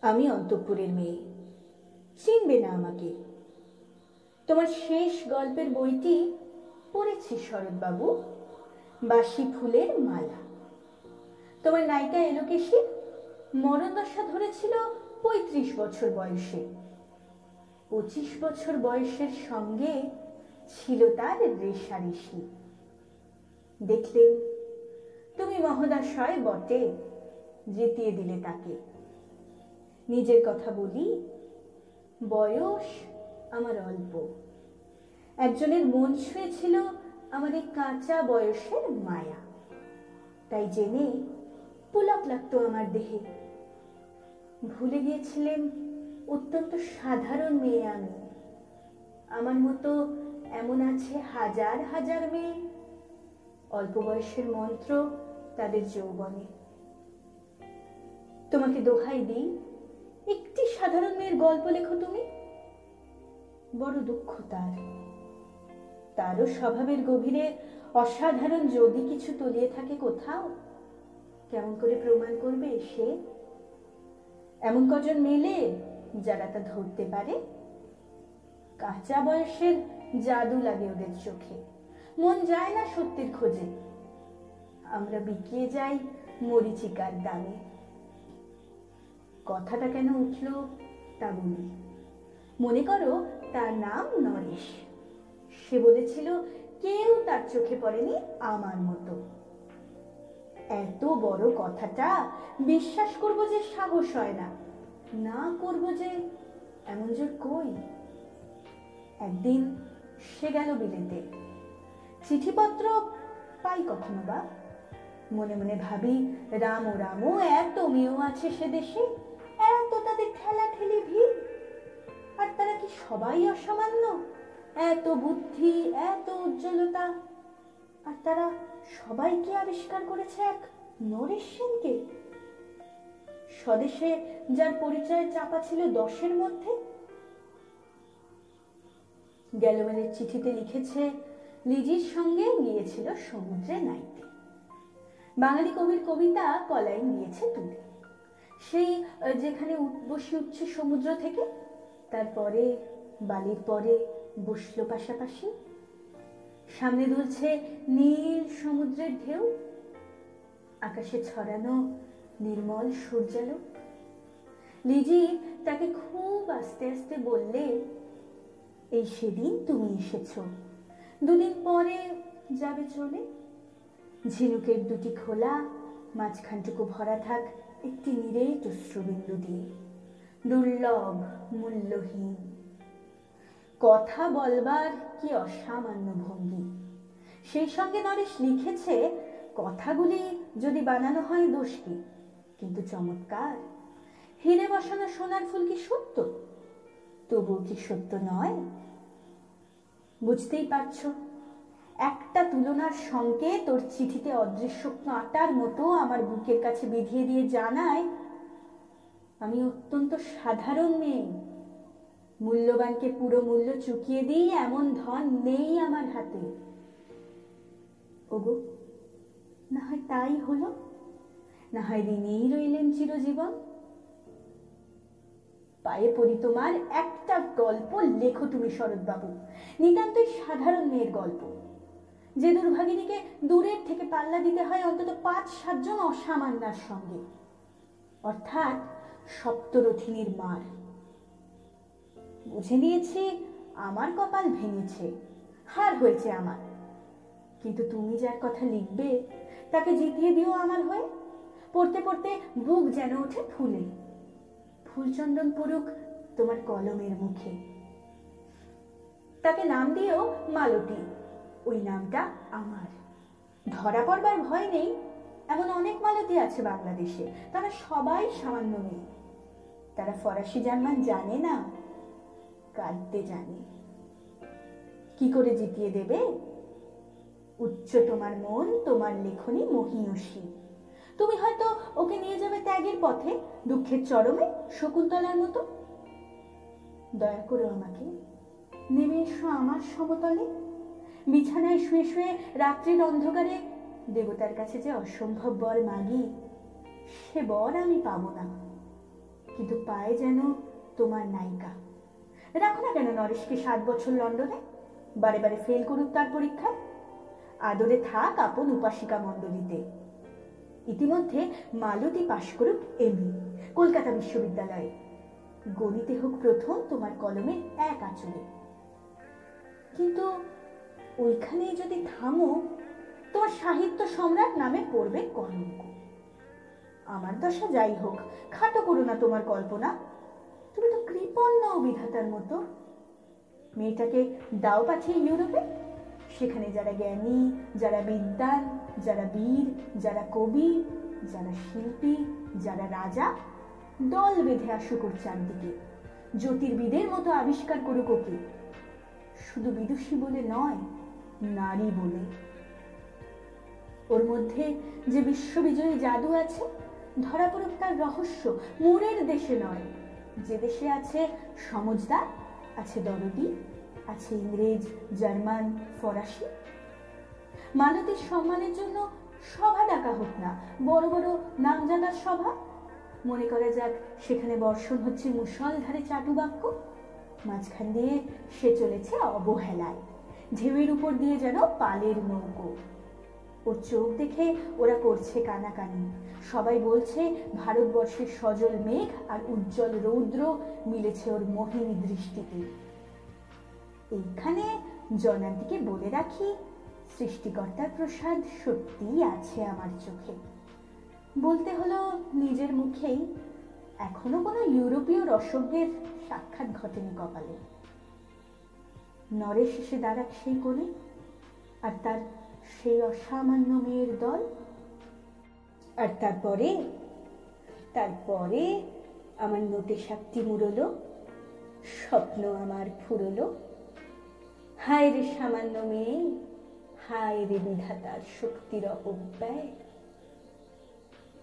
আমি অন্তঃপুরের মেয়ে। চিনবে না আমাকে। তোমার শেষ গল্পের বইটি পড়েছি শরৎবাবু। বাসি ফুলের মালা। তোমার নায়িকা এলোকেশী মরণ দশা ধরেছিল পঁয়ত্রিশ বছর বয়সে। পঁচিশ বছর বয়সের সঙ্গে ছিল তার রেশারেশি। দেখলেন তুমি মহদাশয় বটে, জিতিয়ে দিলে তাকে। নিজের কথা বলি, বয়স আমার অল্প। একজনের মন ছুঁয়েছিল এই কাঁচা বয়সের মায়া। তাই জেনে পুলক লাগতো আমার দেহে। ভুলে গিয়েছিলেন অত্যন্ত সাধারণ মেয়ে আমি। আমার মতো এমন আছে হাজার হাজার মেয়ে। অল্প বয়সের মন্ত্র তাদের যৌবনে। তোমাকে দোহাই দিই একটি সাধারণ মেয়ের গল্প লেখো তুমি। বড় দুঃখ তার। তারও স্বভাবের গভীরে অসাধারণ যদি কিছু তলিয়ে থাকে কোথাও, কেমন করে প্রমাণ করবে সে? এমন কজন মেলে যারা তা ধরতে পারে? কাঁচা বয়সের জাদু লাগে ওদের চোখে। মন যায় না সত্যের খোঁজে। আমরা বিকিয়ে যাই মরিচিকার দামে। কথাটা কেন উঠল তা বলি মনে করো তার নাম নরেশ। সে বলেছিল, কেউ তার চোখে পড়েনি আমার মতো। এত বড় কথাটা বিশ্বাস করব যে সাহস হয় না না করব যে এমন জোর কই? একদিন সে গেল বিলেতে। চিঠিপত্র পাই কখনো বা? মনে মনে ভাবি, রাম ও রাম, এত মেয়েও আছে সে দেশে। এত তাদের ঠেলা ঠেলি ভিড়? আর তারা কি সবাই অসামান্য? এত বুদ্ধি, এত উজ্জ্বলতা। আর তারা সবাই কি আবিষ্কার করেছে এক নরেশ সেনকে? স্বদেশে যার পরিচয় চাপা ছিল দশের মধ্যে। গ্যালোমেলের চিঠিতে লিখেছে, লিজির সঙ্গে গিয়েছিল সমুদ্রে নাইতে। বাঙালি কবির কবিতা কলাইন নিয়েছে তুলে। সেই যেখানে বসে উঠছে সমুদ্র থেকে, তারপরে বালির পরে বসল পাশাপাশি। সামনে দুলছে নীল সমুদ্রের ঢেউ, আকাশে ছড়ানো নির্মল সূর্যালো লিজি তাকে খুব আস্তে আস্তে বললে, এই সেদিন তুমি এসেছ। দুদিন পরে যাবে চলে। ঝিনুকের দুটি খোলা, মাঝখানটুকু ভরা থাক একটি নিরেট অশ্রুবিন্দু দিয়ে। দুর্লভ, মূল্যহীন। কথা বলবার কি অসামান্য ভঙ্গি। সেই সঙ্গে নরেশ লিখেছে, কথাগুলি যদি বানানো হয় দোষ কি? কিন্তু চমৎকার। হিরে বসানো সোনার ফুল কি সত্য? তবুও কি সত্য নয়? বুঝতেই পারছ? একটা তুলনার সঙ্গে তোর চিঠিতে অদৃশ্য কাঁটার মতো আমার বুকের কাছে বিধিয়ে দিয়ে জানায়, আমি অত্যন্ত সাধারণ মেয়ে। মূল্যবানকে পুরো মূল্য চুকিয়ে দিই, এমন ধন নেই আমার হাতে। ওগো, না হয় তাই হলো? না হয় ঋণেই রইলেন চিরজীবন? পায়ে পড়ি তোমার একটা গল্প লেখো তুমি শরৎবাবু। নিতান্তই সাধারণ মেয়ের গল্প। যে দুর্ভাগিনীকে দূরের থেকে পাল্লা দিতে হয় অন্তত পাঁচ সাতজন অসামান্যার সঙ্গে। অর্থাৎ সপ্তরথিনীর মার। বুঝে নিয়েছি, আমার কপাল ভেঙেছে, হার হয়েছে আমার। কিন্তু তুমি যার কথা লিখবে, তাকে জিতিয়ে দিও আমার হয়ে? পড়তে পড়তে বুক যেন ওঠে ফুলে। ফুলচন্দন পড়ুক তোমার কলমের মুখে। তাকে নাম দিও মালতী। ওই নামটা আমার। ধরা পড়বার ভয় নেই, এমন অনেক মালতী আছে বাংলাদেশে, তারা সবাই সামান্য মেয়ে। তারা ফরাসি জার্মান জানে না, কাঁদতে জানে। কি করে জিতিয়ে দেবে? উচ্চ তোমার মন, তোমার লেখনী মহিয়সী। তুমি হয়তো ওকে নিয়ে যাবে ত্যাগের পথে, দুঃখের চরমে, শকুন্তলার মতো। দয়া করো আমাকে, নেমে এসো আমার সমতলে। বিছানায় শুয়ে শুয়ে রাত্রির অন্ধকারে দেবতার কাছে যে অসম্ভব বর মাগি, সে বর আমি পাবো না। কিন্তু পায়ে যেন তোমার নায়িকা। রাখো না কেন নরেশকে সাত বছর লন্ডনে? বারে বারে ফেল করুক তার পরীক্ষায় আদরে থাক আপন উপাসিকা মণ্ডলীতে। ইতিমধ্যে মালতী পাশ করুক এমনি, কলকাতা বিশ্ববিদ্যালয়ে। গণিতে হোক প্রথম তোমার কলমে এক আচরে কিন্তু ওইখানে যদি থামো, তোমার সাহিত্য সম্রাট নামে পড়বে কলঙ্ক। আমার দশা যাই হোক, খাটো করো না তোমার কল্পনা। তুমি তো কৃপণ নাও বিধাতার মতো। মেয়েটাকে দাও পাঠিয়ে ইউরোপে। সেখানে যারা জ্ঞানী, যারা বিদ্যান যারা বীর, যারা কবি, যারা শিল্পী, যারা রাজা, দল বেঁধে আসুক ওর চারদিকে। জ্যোতির্বিদের মতো আবিষ্কার করুক ওকে। শুধু বিদুষী বলে নয়, নারী বলে। ওর মধ্যে যে বিশ্ববিজয়ী জাদু আছে, ধরা পড়ুক তার রহস্য? মোরের দেশে নয়। যে দেশে আছে সমজদার আছে দরদি, আছে ইংরেজ, জার্মান, ফরাসি। মালতীর সম্মানের জন্য সভা ডাকা হোক না, বড় বড় নামজাদার সভা। মনে করা যাক, সেখানে বর্ষণ হচ্ছে মুসলধারে চাটু বাক্য মাঝখান দিয়ে সে চলেছে অবহেলায়, ঢেউয়ের উপর দিয়ে যেন পালের নৌকো। ওর চোখ দেখে ওরা করছে কানাকানি। সবাই বলছে, ভারতবর্ষের সজল মেঘ আর উজ্জ্বল রৌদ্র মিলেছে ওর মোহিনী দৃষ্টিতে। এইখানে জনান্তিকে বলে রাখি, সৃষ্টিকর্তার প্রসাদ সত্যিই আছে আমার চোখে। বলতে হলো নিজের মুখেই এখনও কোনো ইউরোপীয় রসজ্ঞের সাক্ষাৎ ঘটেনি কপালে। নরেশ এসে দাঁড়াক সেই কোণে, আর তার সেই অসামান্য মেয়ের দল, আর তারপরে তারপরে আমার নোটে সাতটি মুড়লো, স্বপ্ন আমার ফুরলো। হায় রে সামান্য মেয়ে, হায় রে বিধাতার শক্তির অপব্যয়।